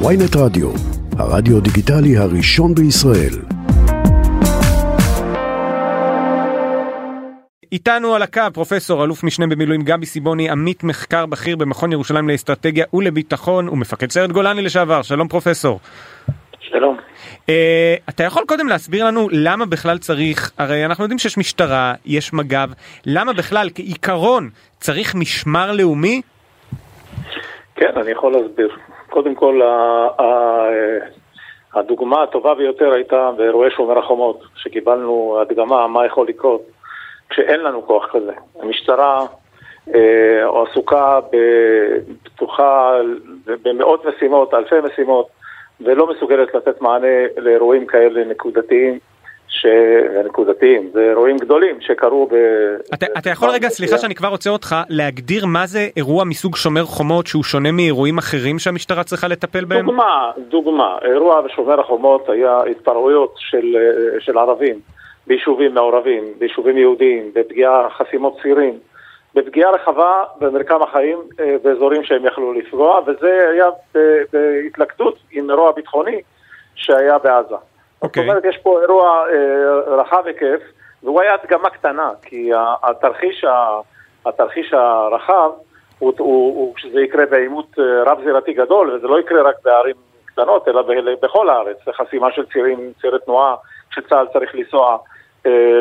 ויינט רדיו, הרדיו דיגיטלי הראשון בישראל. איתנו על הקו פרופסור אלוף משנה במילואים גבי סיבוני עמית מחקר בכיר במכון ירושלים לאסטרטגיה ולביטחון ומפקד סיירת גולני לשעבר שלום פרופסור. שלום. Uh, אתה יכול קודם להסביר לנו למה בכלל צריך הרי אנחנו יודעים שיש משטרה יש מג"ב למה בכלל כעיקרון צריך משמר לאומי? כן אני יכול להסביר קודם כל הדוגמה הטובה ביותר הייתה באירועי שומר החומות שקיבלנו הדגמה מה יכול לקרות כשאין לנו כוח כזה. המשטרה אה, עסוקה בפתוחה במאות משימות, אלפי משימות, ולא מסוגלת לתת מענה לאירועים כאלה נקודתיים. ש... נקודתיים, זה אירועים גדולים שקרו ב... אתה, אתה יכול רגע, סליחה שאני כבר רוצה אותך, להגדיר מה זה אירוע מסוג שומר חומות שהוא שונה מאירועים אחרים שהמשטרה צריכה לטפל בהם? דוגמה, דוגמה, אירוע בשומר החומות היה התפרעויות של, של ערבים ביישובים מעורבים, ביישובים יהודיים, בפגיעה חסימות צירים, בפגיעה רחבה במרקם החיים אה, באזורים שהם יכלו לפגוע, וזה היה בהתלכדות עם אירוע ביטחוני שהיה בעזה. Okay. זאת אוקיי. אומרת, יש פה אירוע אה, רחב היקף, והוא היה הדגמה קטנה, כי התרחיש, התרחיש הרחב הוא, הוא, הוא כשזה יקרה בעימות אה, רב-זירתי גדול, וזה לא יקרה רק בערים קטנות, אלא בכל הארץ, חסימה של צירים, צירי תנועה, שצה"ל צריך לנסוע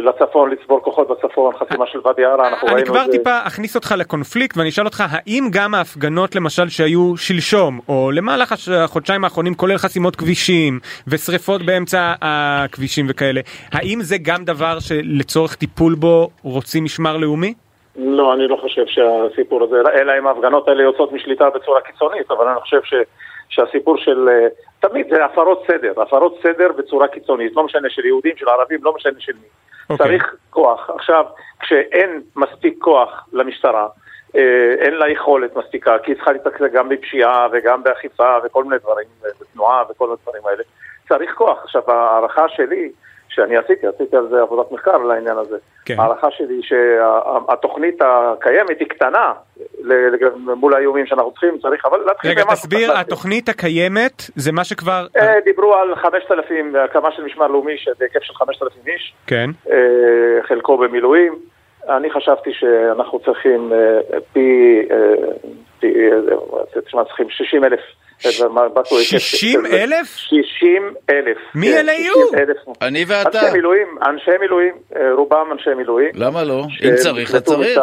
לצפון, לצבור כוחות בצפון, חסימה של ואדי ערה, אנחנו ראינו את זה. אני כבר טיפה אכניס אותך לקונפליקט ואני אשאל אותך, האם גם ההפגנות למשל שהיו שלשום, או למהלך החודשיים האחרונים, כולל חסימות כבישים ושריפות באמצע הכבישים וכאלה, האם זה גם דבר שלצורך טיפול בו רוצים משמר לאומי? לא, אני לא חושב שהסיפור הזה, אלא אם ההפגנות האלה יוצאות משליטה בצורה קיצונית, אבל אני חושב ש... שהסיפור של... אה, תמיד זה הפרות סדר, הפרות סדר בצורה קיצונית, לא משנה של יהודים, של ערבים, לא משנה של מי. Okay. אוקיי. צריך כוח. עכשיו, כשאין מספיק כוח למשטרה, אה, אין לה יכולת מספיקה, כי היא צריכה להתעסק גם בפשיעה וגם באכיפה וכל מיני דברים, בתנועה וכל מיני דברים האלה. צריך כוח. עכשיו, ההערכה שלי, שאני עשיתי, עשיתי על זה עבודת מחקר על העניין הזה. כן. ההערכה שלי שהתוכנית הקיימת היא קטנה מול האיומים שאנחנו צריכים, צריך אבל להתחיל רגע, תסביר, התוכנית הקיימת זה מה שכבר... אה, דיברו על 5,000, הקמה של משמר לאומי בהיקף של 5,000 איש. כן. אה, חלקו במילואים. אני חשבתי שאנחנו צריכים אה, פי... צריכים 60 אלף 60 אלף? 60 אלף. מי כן, אלה יהיו? אני ואתה. אנשי מילואים, אנשי מילואים, רובם אנשי מילואים. למה לא? אם צריך, אז צריך.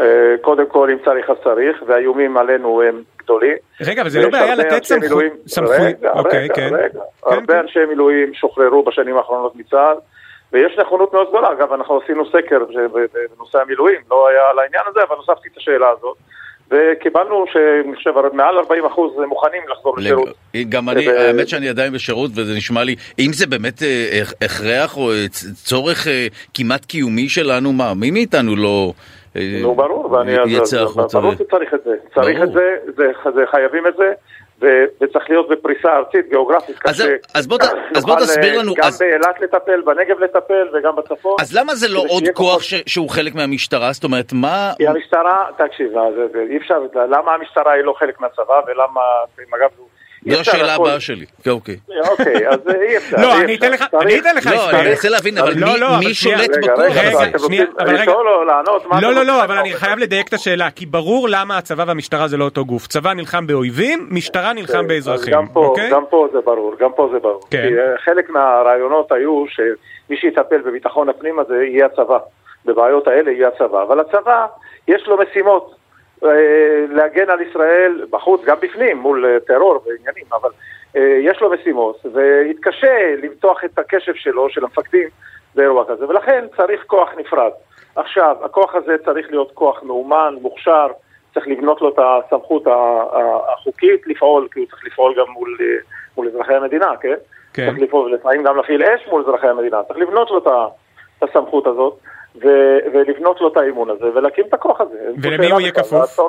אה, קודם כל, אם צריך, אז צריך, והאיומים עלינו הם גדולים. רגע, אבל זה לא בעיה לתת סמכות. רגע, רגע, כן. רגע. הרבה כן. אנשי מילואים שוחררו בשנים האחרונות מצה"ל. ויש נכונות מאוד גדולה, אגב, אנחנו עשינו סקר בנושא המילואים, לא היה על העניין הזה, אבל הוספתי את השאלה הזאת. וקיבלנו שאני חושב מעל 40 אחוז מוכנים לחזור לשירות. גם אני, האמת שאני עדיין בשירות וזה נשמע לי, אם זה באמת אה, הכרח או אה, צורך אה, כמעט קיומי שלנו, מה, מי מאיתנו לא... נו ברור, ואני יצא החוצה. ברור שצריך את זה, צריך את זה, חייבים את זה. וצריך להיות בפריסה ארצית, גיאוגרפית, אז, אז, בוא, אז בוא תסביר לנו. גם אז... באילת לטפל, בנגב לטפל וגם בצפון. אז למה זה לא עוד כוח ש... שהוא חלק מהמשטרה? זאת אומרת, מה... כי המשטרה, תקשיב, אי אפשר, למה המשטרה היא לא חלק מהצבא ולמה, אגב, זו השאלה הבאה שלי. אוקיי. אוקיי, אז אי אפשר. לא, אני אתן לך, אני אתן לך לא, אני רוצה להבין, אבל מי שולט בכוח הזה? שנייה, אבל רגע. לא, לא, לא, אבל אני חייב לדייק את השאלה, כי ברור למה הצבא והמשטרה זה לא אותו גוף. צבא נלחם באויבים, משטרה נלחם כן, באזרחים. אוקיי? גם פה זה ברור, גם פה זה ברור. כן. כי אה, חלק מהרעיונות היו שמי שיטפל בביטחון הפנים הזה יהיה הצבא. בבעיות האלה יהיה הצבא. אבל הצבא, יש לו משימות. אה, להגן על ישראל בחוץ, גם בפנים, מול אה, טרור ועניינים, אבל אה, יש לו משימות, ויתקשה למתוח את הקשב שלו, של המפקדים, באירוע כזה, ולכן צריך כוח נפרד. עכשיו, הכוח הזה צריך להיות כוח מאומן, מוכשר, צריך לבנות לו את הסמכות החוקית לפעול, כי הוא צריך לפעול גם מול, מול אזרחי המדינה, כן? כן. צריך לפעול, לפעמים גם להפעיל אש מול אזרחי המדינה, צריך לבנות לו את הסמכות הזאת. ו- ולבנות לו את האימון הזה ולהקים את הכוח הזה. ולמי הוא יהיה כפוף?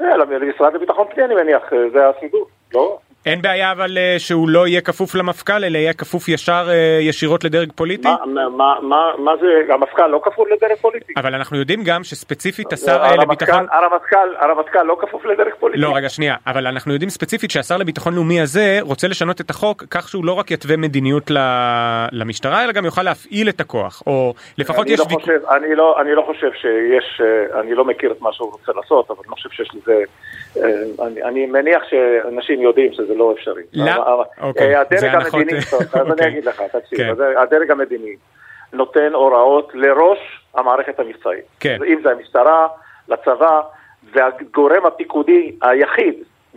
אה, למשרד לביטחון פנים אני מניח, זה הסידור, לא? אין בעיה אבל אה, שהוא לא יהיה כפוף למפכ"ל, אלא יהיה כפוף ישר אה, ישירות לדרג פוליטי? מה, מה, מה, מה זה, המפכ"ל לא כפוף לדרג פוליטי. אבל אנחנו יודעים גם שספציפית השר אה, לביטחון... הרמטכ"ל, הרמטכ"ל לא כפוף לדרג פוליטי. לא, רגע, שנייה, אבל אנחנו יודעים ספציפית שהשר לביטחון לאומי הזה רוצה לשנות את החוק כך שהוא לא רק יתווה מדיניות למשטרה, אלא גם יוכל להפעיל את הכוח, או לפחות יש... לא חושב, אני, לא, אני לא חושב שיש, אני לא מכיר את מה שהוא רוצה לעשות, אבל אני לא חושב שיש לזה... אני, אני מניח שאנשים יודעים שזה לא אפשרי. לא, אוקיי, הדרג המדיני, אז אני אוקיי. אגיד לך, תקשיב, כן. הדרג המדיני נותן הוראות לראש המערכת המבצעית. כן. אם זה המשטרה, לצבא, והגורם הפיקודי היחיד,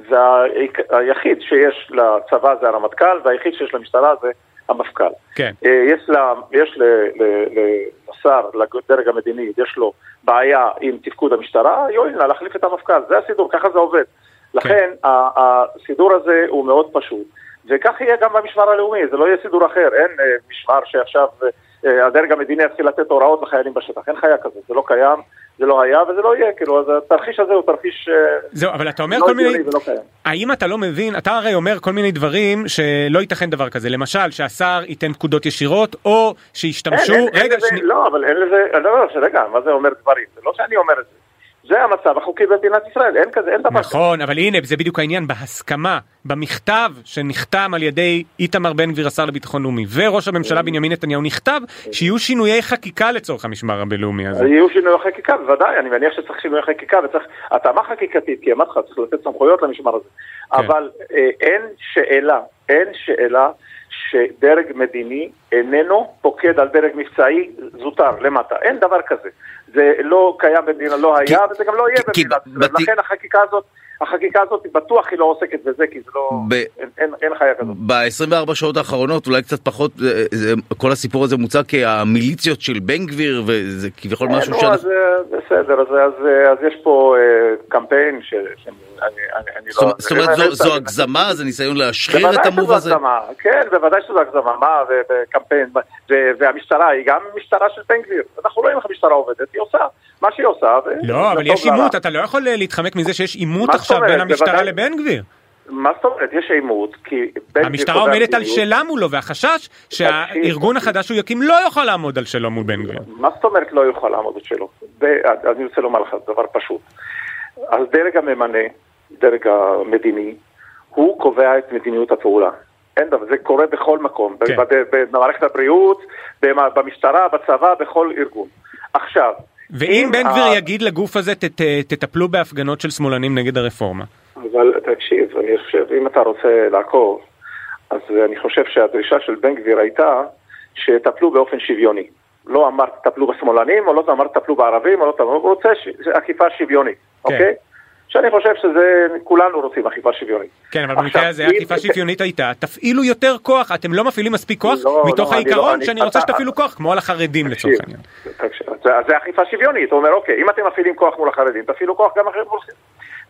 והיחיד שיש לצבא זה הרמטכ"ל, והיחיד שיש למשטרה זה המפכ"ל. כן. יש, לה, יש לשר, לדרג המדיני, יש לו בעיה עם תפקוד המשטרה, יואיל נא להחליף את המפכ"ל, זה הסידור, ככה זה עובד. לכן כן. הסידור הזה הוא מאוד פשוט, וכך יהיה גם במשמר הלאומי, זה לא יהיה סידור אחר, אין אה, משמר שעכשיו אה, הדרג המדיני יתחיל לתת הוראות לחיילים בשטח, אין חיה כזאת, זה לא קיים. זה לא היה וזה לא יהיה, כאילו, אז התרחיש הזה הוא תרחיש... אה, זהו, אבל אתה אומר לא כל מיני... לא האם אתה לא מבין, אתה הרי אומר כל מיני דברים שלא ייתכן דבר כזה, למשל שהשר ייתן פקודות ישירות, או שישתמשו... אין, אין, רגע, אין שני... לא, אבל אין לזה... לא, לא, רגע, מה זה אומר דברים? זה לא שאני אומר את זה. זה המצב החוקי במדינת ישראל, אין כזה, אין דבר כזה. נכון, אבל הנה, זה בדיוק העניין, בהסכמה, במכתב שנחתם על ידי איתמר בן גביר, השר לביטחון לאומי, וראש הממשלה בנימין נתניהו, נכתב שיהיו שינויי חקיקה לצורך המשמר הבינלאומי הזה. יהיו שינויי חקיקה, בוודאי, אני מניח שצריך שינויי חקיקה וצריך התאמה חקיקתית, כי אמרתי לך, צריך לתת סמכויות למשמר הזה. כן. אבל אה, אין שאלה, אין שאלה שדרג מדיני איננו פוקד על דרג מבצעי זוטר למטה, אין דבר כזה. זה לא קיים במדינה, לא היה, כי, וזה גם לא יהיה במדינה. ולכן החקיקה הזאת... החקיקה הזאת בטוח היא לא עוסקת בזה כי זה לא, ב... אין, אין, אין חיה כזאת. ב-24 שעות האחרונות אולי קצת פחות, אה, זה, כל הסיפור הזה מוצג כהמיליציות של בן גביר וזה כביכול אה, משהו ש... אז בסדר, אז, אז, אז יש פה uh, קמפיין ש... שאני, אני, אני זאת, לא... זאת אומרת זו, זו הגזמה, זה ניסיון להשחיר את המוב הזה? הגזמה, כן, בוודאי שזו הגזמה, מה, וקמפיין, והמשטרה היא גם משטרה של בן גביר, אנחנו רואים איך המשטרה עובדת, היא עושה מה שהיא עושה. לא, אבל יש עימות, אתה לא יכול להתחמק מזה שיש עימות עכשיו בין המשטרה לבן גביר. מה זאת אומרת? יש עימות, כי... המשטרה עומדת על שלה מולו, והחשש שהארגון החדש שהוא יקים לא יוכל לעמוד על שלו מול בן גביר. מה זאת אומרת לא יוכל לעמוד על שלו? אני רוצה לומר לך דבר פשוט. אז דרג הממנה, דרג המדיני, הוא קובע את מדיניות הפעולה. אין דבר, זה קורה בכל מקום, כן. במערכת הבריאות, במשטרה, בצבא, בכל ארגון. עכשיו, ואם בן גביר יגיד לגוף הזה, תטפלו בהפגנות של שמאלנים נגד הרפורמה. אבל תקשיב, אני חושב, אם אתה רוצה לעקוב, אז אני חושב שהדרישה של בן גביר הייתה שיטפלו באופן שוויוני. לא אמר תטפלו בשמאלנים, או לא אמר תטפלו בערבים, או לא תטפלו, הוא רוצה אכיפה שוויונית, כן. אוקיי? שאני חושב שזה, כולנו רוצים אכיפה שוויונית. כן, אבל במקרה הזה אכיפה שוויונית הייתה, תפעילו יותר כוח, אתם לא מפעילים מספיק כוח, לא, מתוך לא, העיקרון לא, שאני רוצה שתפעילו כוח, כמו על החרדים לצורך העניין. זה אכיפה שוויונית, הוא אומר, אוקיי, אם אתם מפעילים כוח מול החרדים, תפעילו כוח גם אחרים מולכם.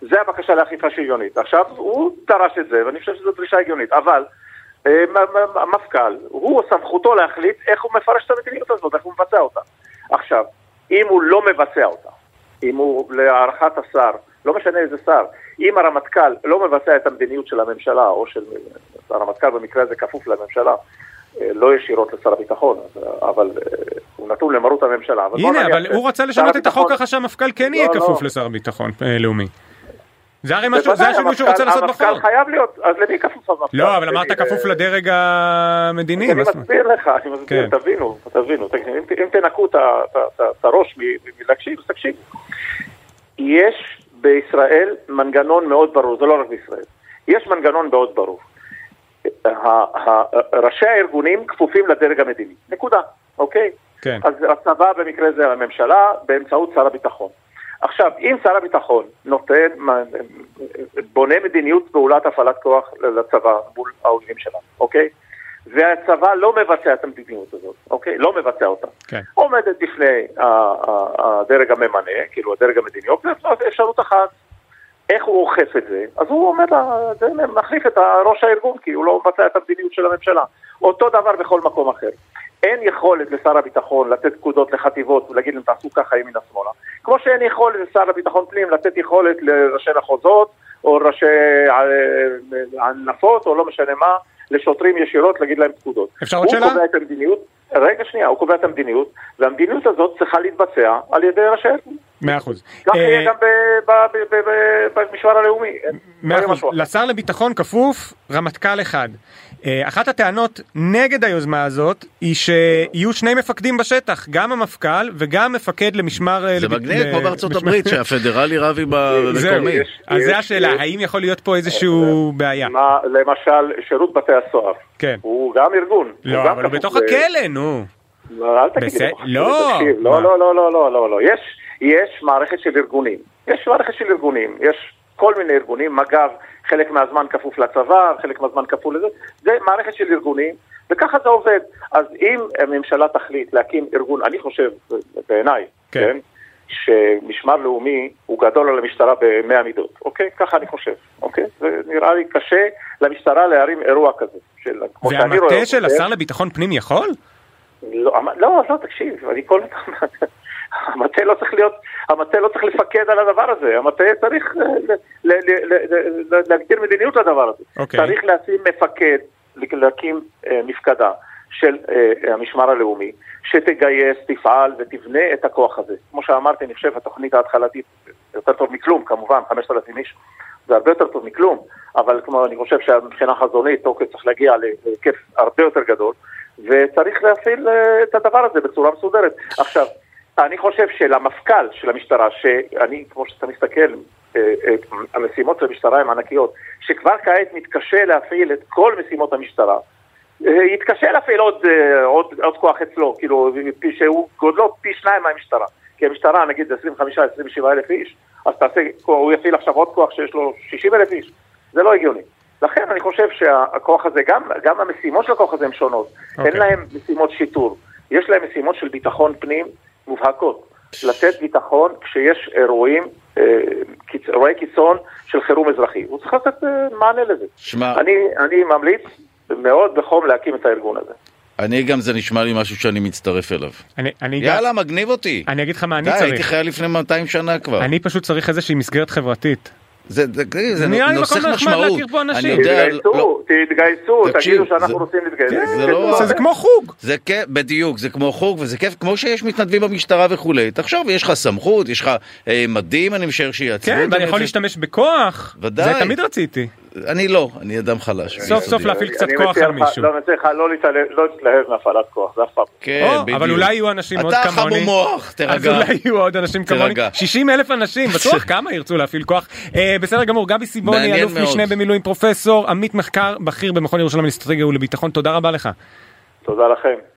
זה הבקשה לאכיפה שוויונית. עכשיו, הוא דרש את זה, ואני חושב שזו דרישה הגיונית, אבל אה, המפכ"ל, הוא סמכותו להחליט איך הוא מפרש את המדיניות הזאת, איך הוא מבצע אותה. עכשיו, אם הוא לא מבצע אותה, אם הוא להערכת השר, לא משנה איזה שר, אם הרמטכ"ל לא מבצע את המדיניות של הממשלה, או של הרמטכ"ל במקרה הזה כפוף לממשלה, אה, לא ישירות לשר הביטחון, אבל אה, הוא נתון למרות הממשלה. הנה, אבל הוא רצה לשנות את החוק ככה שהמפכ"ל כן יהיה לא, לא. כפוף לשר הביטחון אה, לאומי. זה הרי משהו, זה השינוי שהוא רוצה לעשות בחוק. המפכ"ל חייב להיות, אז למי כפוף המפכ"ל? לא, אבל אמרת כפוף לדרג המדיני. אני מסביר לך, אני מסביר, כן. תבינו, תבינו, אם תנקו את הראש מלהקשיב, אז תקשיבו. יש בישראל מנגנון מאוד ברור, זה לא רק בישראל, יש מנגנון מאוד ברור. ראשי הארגונים כפופים לדרג המדיני, נקודה, אוקיי? כן. אז הצבא במקרה זה הממשלה באמצעות שר הביטחון. עכשיו, אם שר הביטחון נותן, בונה מדיניות פעולת הפעלת כוח לצבא מול האויבים שלנו, אוקיי? והצבא לא מבצע את המדיניות הזאת, אוקיי? לא מבצע אותה. כן. עומדת בפני הדרג הממנה, כאילו הדרג המדיני, אפשרות אחת, איך הוא אוכף את זה? אז הוא עומד, זה מחליף את ראש הארגון, כי הוא לא מבצע את המדיניות של הממשלה. אותו דבר בכל מקום אחר. אין יכולת לשר הביטחון לתת פקודות לחטיבות ולהגיד להם תעשו ככה ימינה שמאלה. כמו שאין יכולת לשר הביטחון פנים לתת יכולת לראשי מחוזות או ראשי הנפות, או לא משנה מה, לשוטרים ישירות להגיד להם פקודות. אפשר עוד שאלה? הוא קובע את המדיניות, רגע שנייה, הוא קובע את המדיניות, והמדיניות הזאת צריכה להתבצע על ידי ראשי הארגון. מאה אחוז. כך יהיה גם במשמר הלאומי. מאה אחוז. לשר לביטחון כפוף רמטכ"ל אחד. אה, אחת הטענות נגד היוזמה הזאת היא שיהיו שני מפקדים בשטח, גם המפכ"ל וגם מפקד למשמר... אה, זה מגניב כמו בארצות הברית שהפדרלי רב עם המקומי. אז זה השאלה, האם יכול להיות פה איזשהו בעיה? למשל, שירות בתי הסוהר. כן. הוא גם ארגון. לא, אבל הוא בתוך הכלא, נו. לא, אל תגיד לי. לא. לא, לא, לא, לא, לא, לא, לא. יש מערכת של ארגונים. יש מערכת של ארגונים. יש כל מיני ארגונים, מג"ב חלק מהזמן כפוף לצבא, חלק מהזמן כפוף לזה, זה מערכת של ארגונים, וככה זה עובד. אז אם הממשלה תחליט להקים ארגון, אני חושב, בעיניי, כן, כן שמשמר לאומי הוא גדול על המשטרה במאה מידות, אוקיי? ככה אני חושב, אוקיי? זה נראה לי קשה למשטרה להרים אירוע כזה. של, והמטה של השר לביטחון פנים יכול? לא, לא, לא, תקשיב, אני כל... המטה לא צריך להיות, המטה לא צריך לפקד על הדבר הזה, המטה צריך אה, להגדיר מדיניות לדבר הזה. Okay. אוקיי. צריך לשים מפקד, להקים אה, מפקדה של אה, המשמר הלאומי, שתגייס, תפעל ותבנה את הכוח הזה. כמו שאמרתי, אני חושב, התוכנית ההתחלתית יותר טוב מכלום, כמובן, 5,000 איש. זה הרבה יותר טוב מכלום, אבל כמו אני חושב שמבחינה חזונית, טוקר צריך להגיע להיקף הרבה יותר גדול, וצריך להפעיל את הדבר הזה בצורה מסודרת. עכשיו, אני חושב שלמפכ"ל של המשטרה, שאני, כמו שאתה מסתכל, אה, אה, המשימות של המשטרה הן ענקיות, שכבר כעת מתקשה להפעיל את כל משימות המשטרה, אה, יתקשה להפעיל עוד, עוד, עוד כוח אצלו, כאילו, שהוא גודלו פי שניים מהמשטרה. כי המשטרה, נגיד, זה 25-27 אלף איש, אז תעשה, הוא יפעיל עכשיו עוד כוח שיש לו 60 אלף איש, זה לא הגיוני. לכן אני חושב שהכוח הזה, גם, גם המשימות של הכוח הזה הן שונות. Okay. אין אוקיי. להם משימות שיטור, יש להם משימות של ביטחון פנים, מובהקות. לתת ביטחון כשיש אירועים, אה, אירועי קיצון של חירום אזרחי. הוא צריך לתת אה, מענה לזה. שמע... אני, אני ממליץ מאוד בחום להקים את הארגון הזה. אני גם, זה נשמע לי משהו שאני מצטרף אליו. אני, אני יאללה, גם... מגניב אותי. אני אגיד לך מה אני די, צריך. הייתי חייל לפני 200 שנה כבר. אני פשוט צריך איזושהי מסגרת חברתית. זה, זה, זה נראה לי מקום נחמד להכיר פה אנשים. תתגייסו, לא, תתגייסו, תגידו שאנחנו רוצים להתגייס. כן, זה, לא, זה כמו חוג. זה כיף, בדיוק, זה כמו חוג וזה כיף, כמו שיש מתנדבים במשטרה וכולי. תחשוב, יש לך סמכות, יש לך אה, מדים, אני משער שיעצבו. כן, ואני יכול להשתמש בכוח. ודאי. זה תמיד רציתי. אני לא, אני אדם חלש. סוף סוף להפעיל קצת כוח על מישהו. לא, אני מציע לך לא להתלהב מהפעלת כוח, זה אף פעם. כן, בדיוק. אבל אולי יהיו אנשים עוד כמוני. אתה חמור מוח, תרגע. אז אולי יהיו עוד אנשים כמוני. 60 אלף אנשים, בטוח כמה ירצו להפעיל כוח. אה, בסדר גמור, גבי סיבוני, אלוף משנה במילואים, פרופסור, עמית מחקר בכיר במכון ירושלים לאסטרטגיה ולביטחון, תודה רבה לך. תודה לכם.